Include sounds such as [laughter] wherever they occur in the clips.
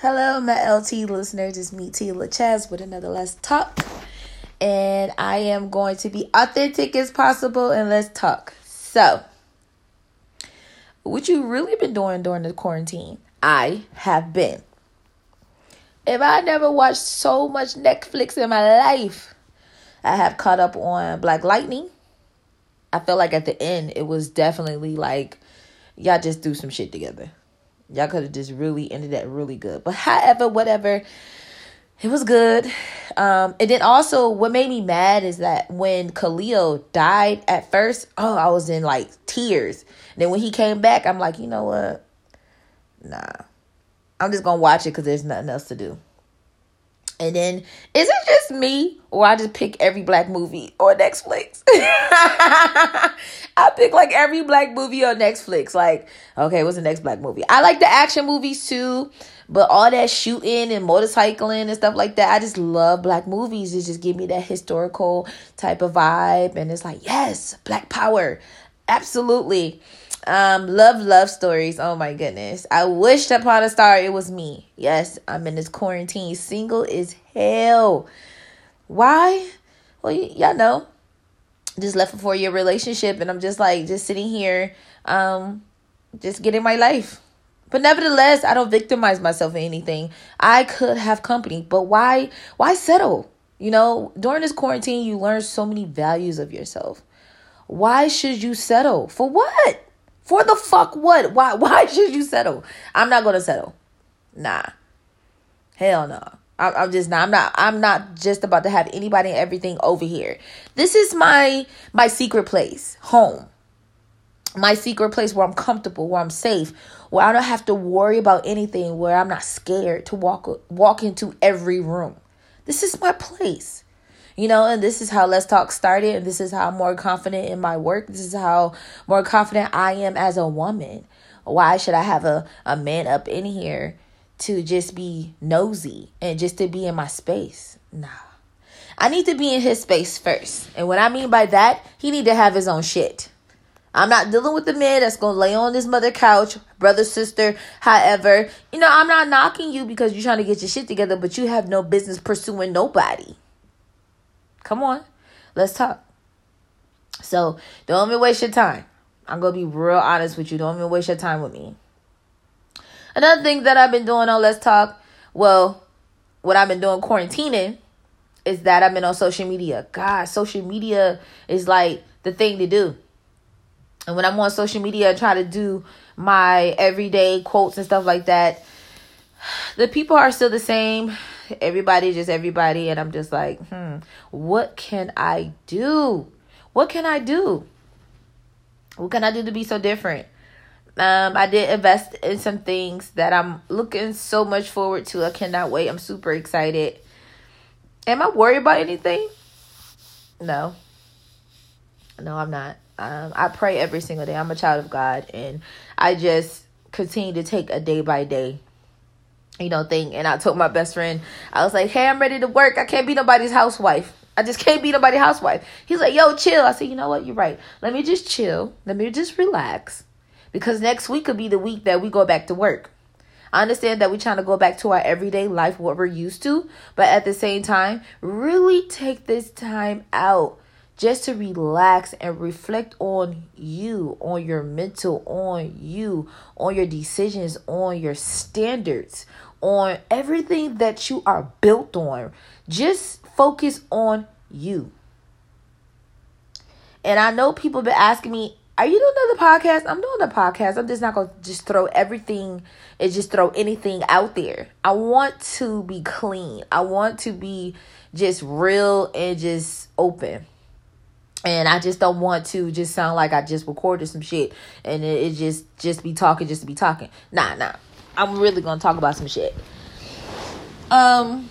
Hello, my LT listeners. It's me, Tia Chaz, with another Let's Talk. And I am going to be authentic as possible and let's talk. So, what you really been doing during the quarantine? I have been. If I never watched so much Netflix in my life, I have caught up on Black Lightning. I feel like at the end, it was definitely like, y'all just do some shit together. Y'all could have just really ended that really good. But however, whatever, it was good. Um, and then also what made me mad is that when Khalil died at first, oh, I was in like tears. And then when he came back, I'm like, you know what? Nah. I'm just gonna watch it because there's nothing else to do. And then, is it just me, or I just pick every black movie on Netflix? [laughs] I pick like every black movie on Netflix. Like, okay, what's the next black movie? I like the action movies too, but all that shooting and motorcycling and stuff like that, I just love black movies. It just give me that historical type of vibe, and it's like, yes, black power, absolutely. Um, love love stories. Oh my goodness. I wished upon a star it was me. Yes, I'm in this quarantine, single as hell. Why? Well, y- y'all know. Just left a four year relationship, and I'm just like just sitting here, um, just getting my life. But nevertheless, I don't victimize myself in anything. I could have company, but why? Why settle? You know, during this quarantine, you learn so many values of yourself. Why should you settle for what? For the fuck what? Why [laughs] why should you settle? I'm not gonna settle. Nah. Hell no. I'm, I'm just not. I'm not. I'm not just about to have anybody and everything over here. This is my my secret place, home. My secret place where I'm comfortable, where I'm safe, where I don't have to worry about anything, where I'm not scared to walk walk into every room. This is my place you know and this is how let's talk started and this is how i'm more confident in my work. This is how more confident i am as a woman. Why should i have a, a man up in here to just be nosy and just to be in my space? Nah. I need to be in his space first. And what i mean by that he need to have his own shit. I'm not dealing with the man that's gonna lay on his mother couch, brother, sister, however. You know, I'm not knocking you because you're trying to get your shit together, but you have no business pursuing nobody. Come on, let's talk. So don't even waste your time. I'm gonna be real honest with you. Don't even waste your time with me. Another thing that I've been doing on Let's Talk, well, what I've been doing quarantining is that I've been on social media. God, social media is like the thing to do. And when I'm on social media and try to do my everyday quotes and stuff like that, the people are still the same everybody just everybody and i'm just like hmm what can i do? What can i do? What can i do to be so different? Um i did invest in some things that i'm looking so much forward to. I cannot wait. I'm super excited. Am i worried about anything? No. No i'm not. Um i pray every single day. I'm a child of god and i just continue to take a day by day you know, thing. And I told my best friend, I was like, hey, I'm ready to work. I can't be nobody's housewife. I just can't be nobody's housewife. He's like, yo, chill. I said, you know what? You're right. Let me just chill. Let me just relax. Because next week could be the week that we go back to work. I understand that we're trying to go back to our everyday life, what we're used to. But at the same time, really take this time out just to relax and reflect on you, on your mental, on you, on your decisions, on your standards, on everything that you are built on. Just focus on you. And I know people have been asking me, are you doing another podcast? I'm doing a podcast. I'm just not gonna just throw everything and just throw anything out there. I want to be clean. I want to be just real and just open. And I just don't want to just sound like I just recorded some shit and it, it just just be talking just to be talking. Nah, nah. I'm really gonna talk about some shit. Um,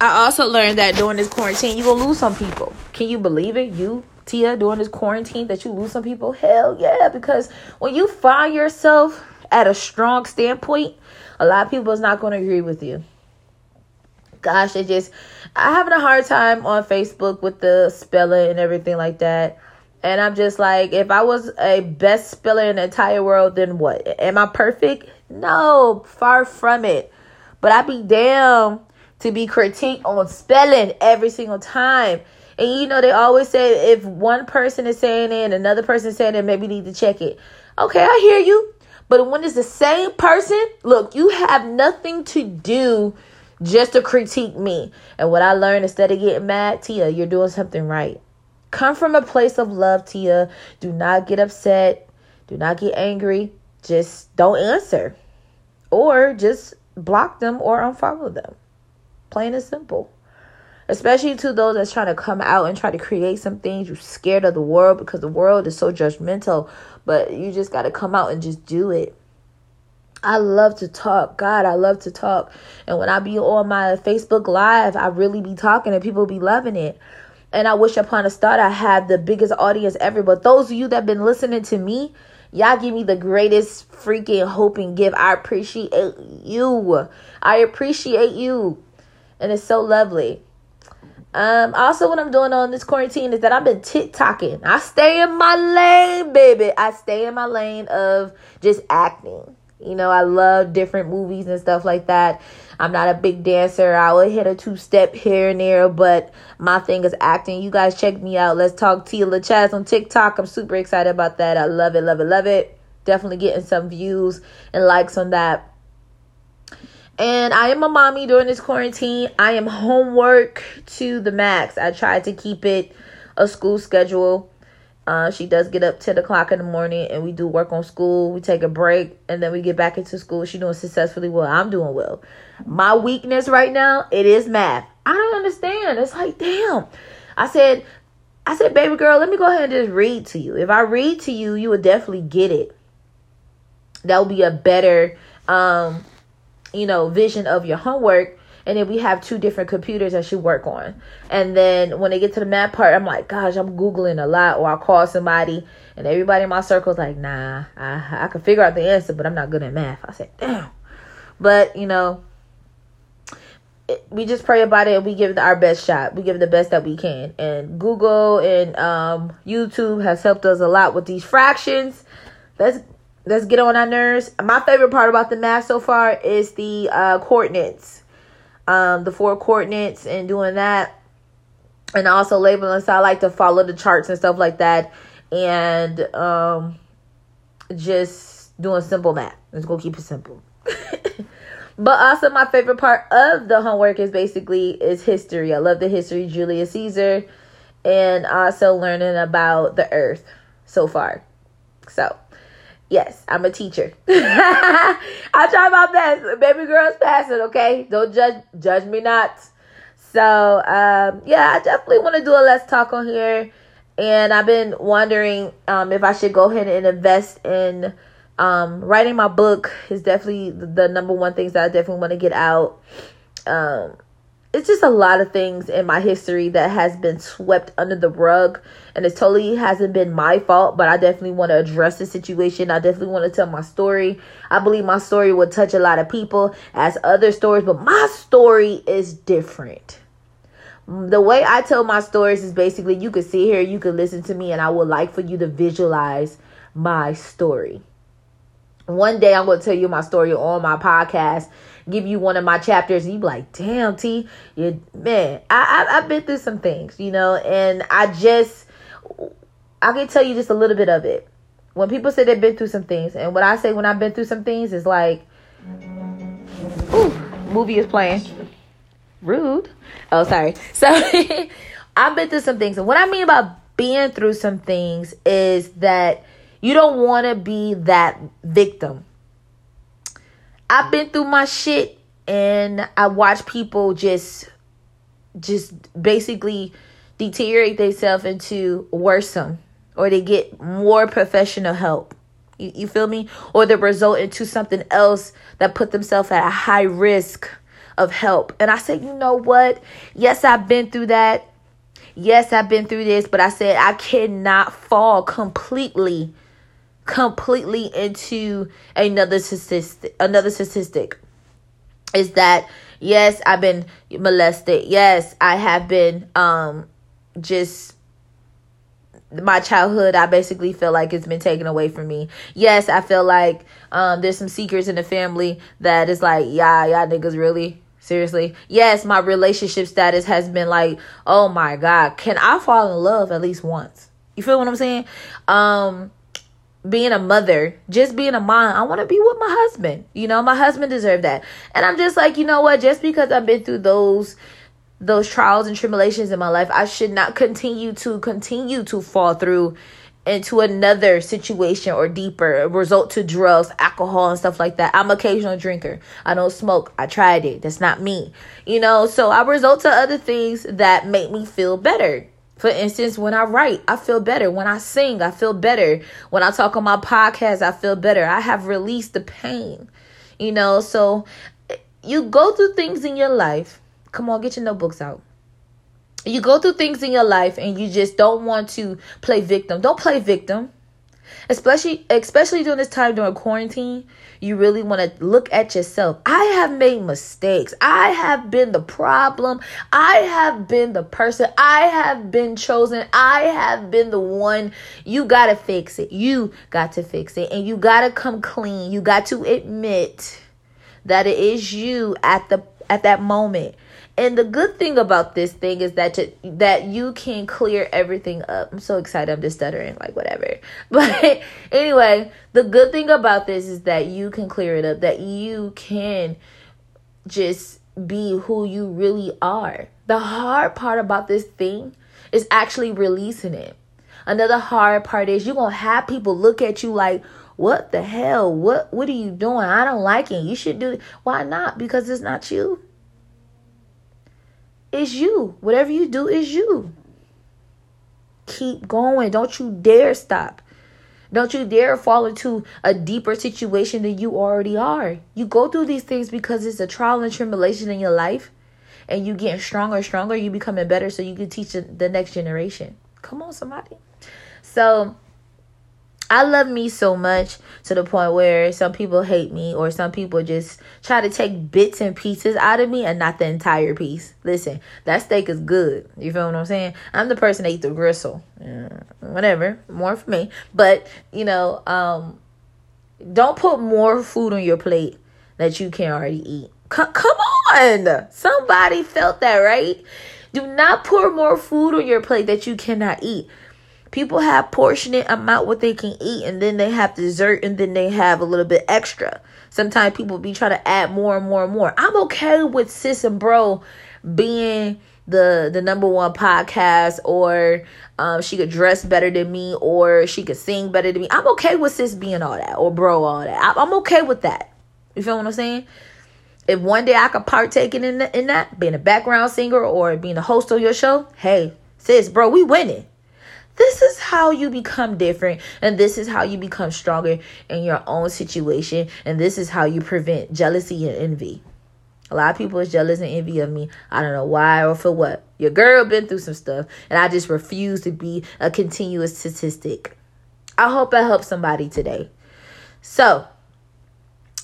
I also learned that during this quarantine, you gonna lose some people. Can you believe it? You, Tia, during this quarantine, that you lose some people? Hell yeah! Because when you find yourself at a strong standpoint, a lot of people is not gonna agree with you. Gosh, it just I'm having a hard time on Facebook with the spelling and everything like that. And I'm just like, if I was a best speller in the entire world, then what? Am I perfect? No, far from it. But I be damn to be critiqued on spelling every single time. And you know, they always say if one person is saying it and another person is saying it, maybe need to check it. Okay, I hear you. But when it's the same person, look, you have nothing to do just to critique me. And what I learned instead of getting mad, Tia, you're doing something right. Come from a place of love, Tia. Do not get upset. Do not get angry. Just don't answer. Or just block them or unfollow them. Plain and simple. Especially to those that's trying to come out and try to create some things. You're scared of the world because the world is so judgmental. But you just got to come out and just do it. I love to talk. God, I love to talk. And when I be on my Facebook Live, I really be talking and people be loving it. And I wish upon a start I had the biggest audience ever. But those of you that been listening to me, y'all give me the greatest freaking hope and give. I appreciate you. I appreciate you. And it's so lovely. Um, also, what I'm doing on this quarantine is that I've been TikToking. I stay in my lane, baby. I stay in my lane of just acting. You know, I love different movies and stuff like that. I'm not a big dancer. I will hit a two step here and there, but my thing is acting. You guys check me out. Let's talk Tia Chaz on TikTok. I'm super excited about that. I love it, love it, love it. Definitely getting some views and likes on that. And I am a mommy during this quarantine. I am homework to the max. I tried to keep it a school schedule. Uh, she does get up 10 o'clock in the morning and we do work on school. We take a break and then we get back into school. She's doing successfully well. I'm doing well. My weakness right now, it is math. I don't understand. It's like, damn. I said, I said, baby girl, let me go ahead and just read to you. If I read to you, you would definitely get it. That would be a better, um, you know, vision of your homework and then we have two different computers that she work on. And then when they get to the math part, I'm like, gosh, I'm googling a lot, or I call somebody, and everybody in my circle is like, nah, I I can figure out the answer, but I'm not good at math. I said, damn. But you know, we just pray about it and we give it our best shot. We give it the best that we can. And Google and um, YouTube has helped us a lot with these fractions. Let's let's get on our nerves. My favorite part about the math so far is the uh, coordinates um, the four coordinates and doing that. And also labeling. So I like to follow the charts and stuff like that. And um, just doing simple math. Let's go keep it simple. [laughs] but also my favorite part of the homework is basically is history. I love the history Julius Caesar and also learning about the earth so far. So Yes, I'm a teacher. [laughs] I try my best. Baby girls pass it, okay? Don't judge judge me not. So um, yeah, I definitely want to do a let's talk on here. And I've been wondering um, if I should go ahead and invest in um, writing my book is definitely the number one things that I definitely want to get out. Um, it's just a lot of things in my history that has been swept under the rug and it totally hasn't been my fault but i definitely want to address the situation. I definitely want to tell my story. I believe my story would touch a lot of people as other stories but my story is different. The way i tell my stories is basically you could sit here you could listen to me and i would like for you to visualize my story. One day i'm going to tell you my story on my podcast give you one of my chapters and you be like, damn, T, you man, I, I I've been through some things, you know, and I just I can tell you just a little bit of it. When people say they've been through some things, and what I say when I've been through some things is like, ooh, movie is playing. Rude. Oh, sorry. [laughs] So [laughs] I've been through some things, and what I mean about being through some things is that you don't want to be that victim I've been through my shit and I watch people just just basically deteriorate themselves into worsen or they get more professional help. You, you feel me? Or they result into something else that put themselves at a high risk of help. And I said, you know what? Yes, I've been through that. Yes, I've been through this, but I said I cannot fall completely completely into another statistic another statistic is that yes i've been molested. Yes i have been um just my childhood i basically feel like it's been taken away from me. Yes i feel like um there's some secrets in the family that is like yeah y'all niggas really seriously? Yes my relationship status has been like oh my god can i fall in love at least once? You feel what i'm saying? Um being a mother, just being a mom, I want to be with my husband. You know, my husband deserved that. And I'm just like, you know what? Just because I've been through those those trials and tribulations in my life, I should not continue to continue to fall through into another situation or deeper result to drugs, alcohol, and stuff like that. I'm occasional drinker. I don't smoke. I tried it. That's not me. You know, so I result to other things that make me feel better. For instance, when I write, I feel better. When I sing, I feel better. When I talk on my podcast, I feel better. I have released the pain. You know, so you go through things in your life. Come on, get your notebooks out. You go through things in your life and you just don't want to play victim. Don't play victim especially especially during this time during quarantine you really want to look at yourself. I have made mistakes. I have been the problem. I have been the person. I have been chosen. I have been the one. You got to fix it. You got to fix it. And you got to come clean. You got to admit that it is you at the at that moment and the good thing about this thing is that to, that you can clear everything up. I'm so excited. I'm just stuttering, like whatever. [laughs] But anyway, the good thing about this is that you can clear it up. That you can just be who you really are. The hard part about this thing is actually releasing it. Another hard part is you're gonna have people look at you like, what the hell? What what are you doing? I don't like it. You should do it. Why not? Because it's not you. It's you. Whatever you do is you. Keep going. Don't you dare stop. Don't you dare fall into a deeper situation than you already are. You go through these things because it's a trial and tribulation in your life, and you getting stronger and stronger. You becoming better so you can teach the next generation. Come on, somebody. So I love me so much to the point where some people hate me or some people just try to take bits and pieces out of me and not the entire piece. Listen, that steak is good. You feel what I'm saying? I'm the person that eat the gristle. Yeah, whatever, more for me. But, you know, um, don't put more food on your plate that you can already eat. C- come on. Somebody felt that, right? Do not pour more food on your plate that you cannot eat people have portionate amount what they can eat and then they have dessert and then they have a little bit extra. Sometimes people be trying to add more and more and more. I'm okay with sis and bro being the the number one podcast or um, she could dress better than me or she could sing better than me. I'm okay with sis being all that or bro all that. I'm okay with that. You feel what i'm saying? If one day i could partake in, in that being a background singer or being a host on your show hey sis bro we winning this is how you become different, and this is how you become stronger in your own situation, and this is how you prevent jealousy and envy. A lot of people is jealous and envy of me. I don't know why or for what. Your girl been through some stuff, and I just refuse to be a continuous statistic. I hope I help somebody today. So,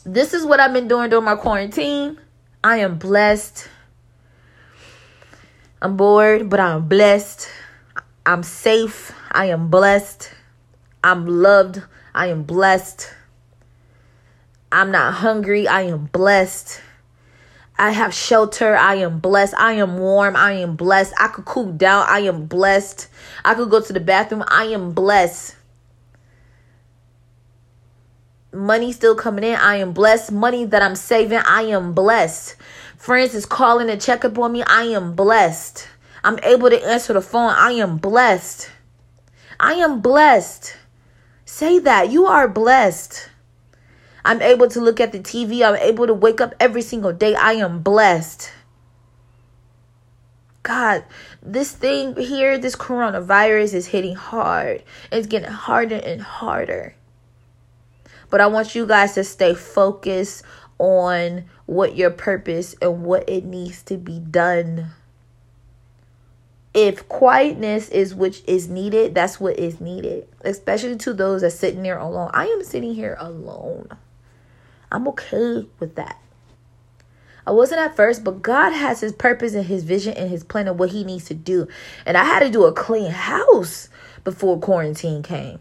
this is what I've been doing during my quarantine. I am blessed. I'm bored, but I'm blessed. I'm safe. I am blessed. I'm loved. I am blessed. I'm not hungry. I am blessed. I have shelter. I am blessed. I am warm. I am blessed. I could cool down. I am blessed. I could go to the bathroom. I am blessed. Money still coming in. I am blessed. Money that I'm saving. I am blessed. Friends is calling to check up on me. I am blessed. I'm able to answer the phone. I am blessed. I am blessed. Say that. You are blessed. I'm able to look at the TV. I'm able to wake up every single day. I am blessed. God, this thing here, this coronavirus is hitting hard. It's getting harder and harder. But I want you guys to stay focused on what your purpose and what it needs to be done if quietness is which is needed, that's what is needed. Especially to those that sitting there alone. I am sitting here alone. I'm okay with that. I wasn't at first, but God has his purpose and his vision and his plan of what he needs to do. And I had to do a clean house before quarantine came.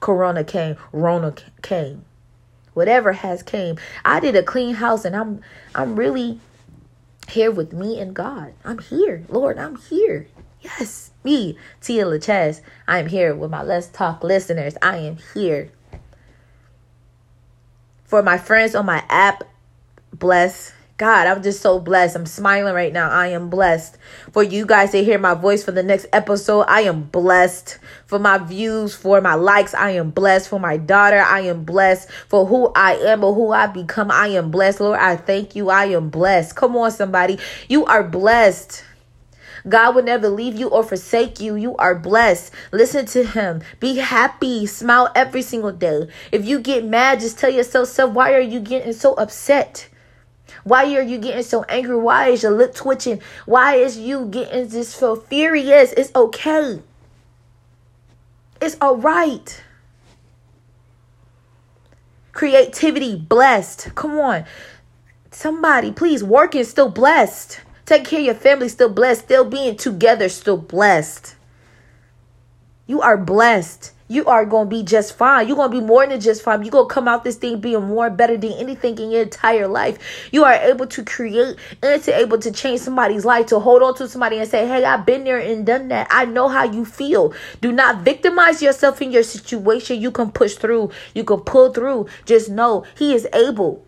Corona came, Rona came. Whatever has came. I did a clean house and I'm I'm really here with me and God. I'm here. Lord, I'm here. Yes, me, Tia LaChess. I am here with my Let's Talk listeners. I am here. For my friends on my app, bless God, I'm just so blessed. I'm smiling right now. I am blessed. For you guys to hear my voice for the next episode, I am blessed. For my views, for my likes, I am blessed. For my daughter, I am blessed. For who I am or who I become, I am blessed. Lord, I thank you. I am blessed. Come on, somebody. You are blessed. God will never leave you or forsake you. You are blessed. Listen to Him. Be happy. Smile every single day. If you get mad, just tell yourself, self, why are you getting so upset? Why are you getting so angry? Why is your lip twitching? Why is you getting just so furious? It's okay. It's all right. Creativity, blessed. Come on. Somebody, please, working still blessed. Take care of your family, still blessed. Still being together, still blessed. You are blessed you are going to be just fine. You're going to be more than just fine. You're going to come out this thing being more better than anything in your entire life. You are able to create and to able to change somebody's life, to hold on to somebody and say, hey, I've been there and done that. I know how you feel. Do not victimize yourself in your situation. You can push through. You can pull through. Just know he is able.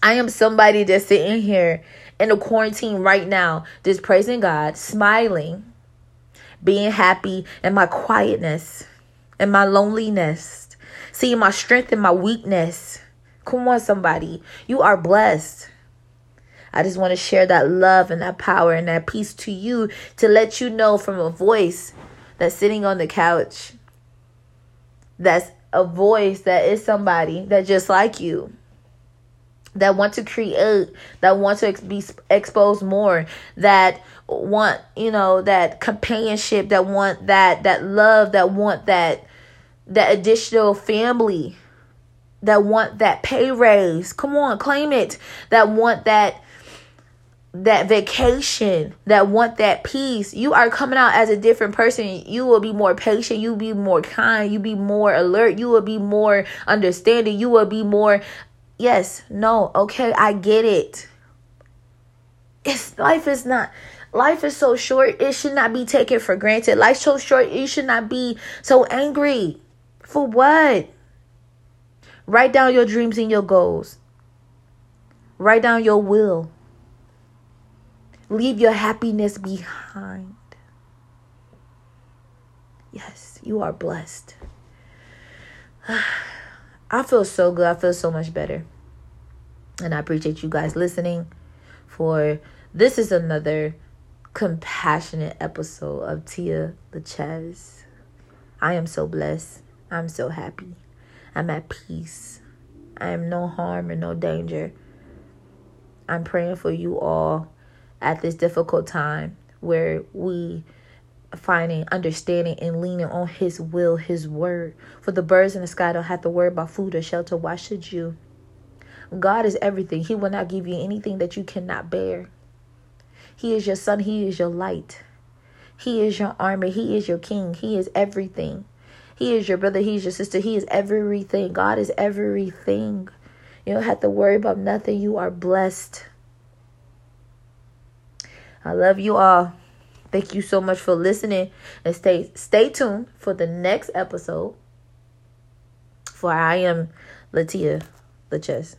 I am somebody that's sitting here in a quarantine right now, just praising God, smiling, being happy in my quietness and my loneliness, seeing my strength and my weakness. Come on, somebody. You are blessed. I just want to share that love and that power and that peace to you to let you know from a voice that's sitting on the couch. That's a voice that is somebody that just like you that want to create that want to be exposed more that want you know that companionship that want that that love that want that that additional family that want that pay raise. Come on, claim it. That want that that vacation, that want that peace. You are coming out as a different person. You will be more patient, you will be more kind, You'll be more alert, you will be more understanding, you will be more yes, no, okay, I get it. It's life is not life is so short, it should not be taken for granted. Life's so short, you should not be so angry. For what? Write down your dreams and your goals. Write down your will. Leave your happiness behind. Yes, you are blessed. [sighs] I feel so good. I feel so much better. And I appreciate you guys listening for this is another compassionate episode of Tia LaChess. I am so blessed. I'm so happy. I'm at peace. I am no harm and no danger. I'm praying for you all at this difficult time where we finding understanding and leaning on his will, his word. For the birds in the sky don't have to worry about food or shelter. Why should you? God is everything. He will not give you anything that you cannot bear. He is your sun. He is your light. He is your armor. He is your king. He is everything. He is your brother. He is your sister. He is everything. God is everything. You don't have to worry about nothing. You are blessed. I love you all. Thank you so much for listening and stay stay tuned for the next episode. For I am Latia LaChess.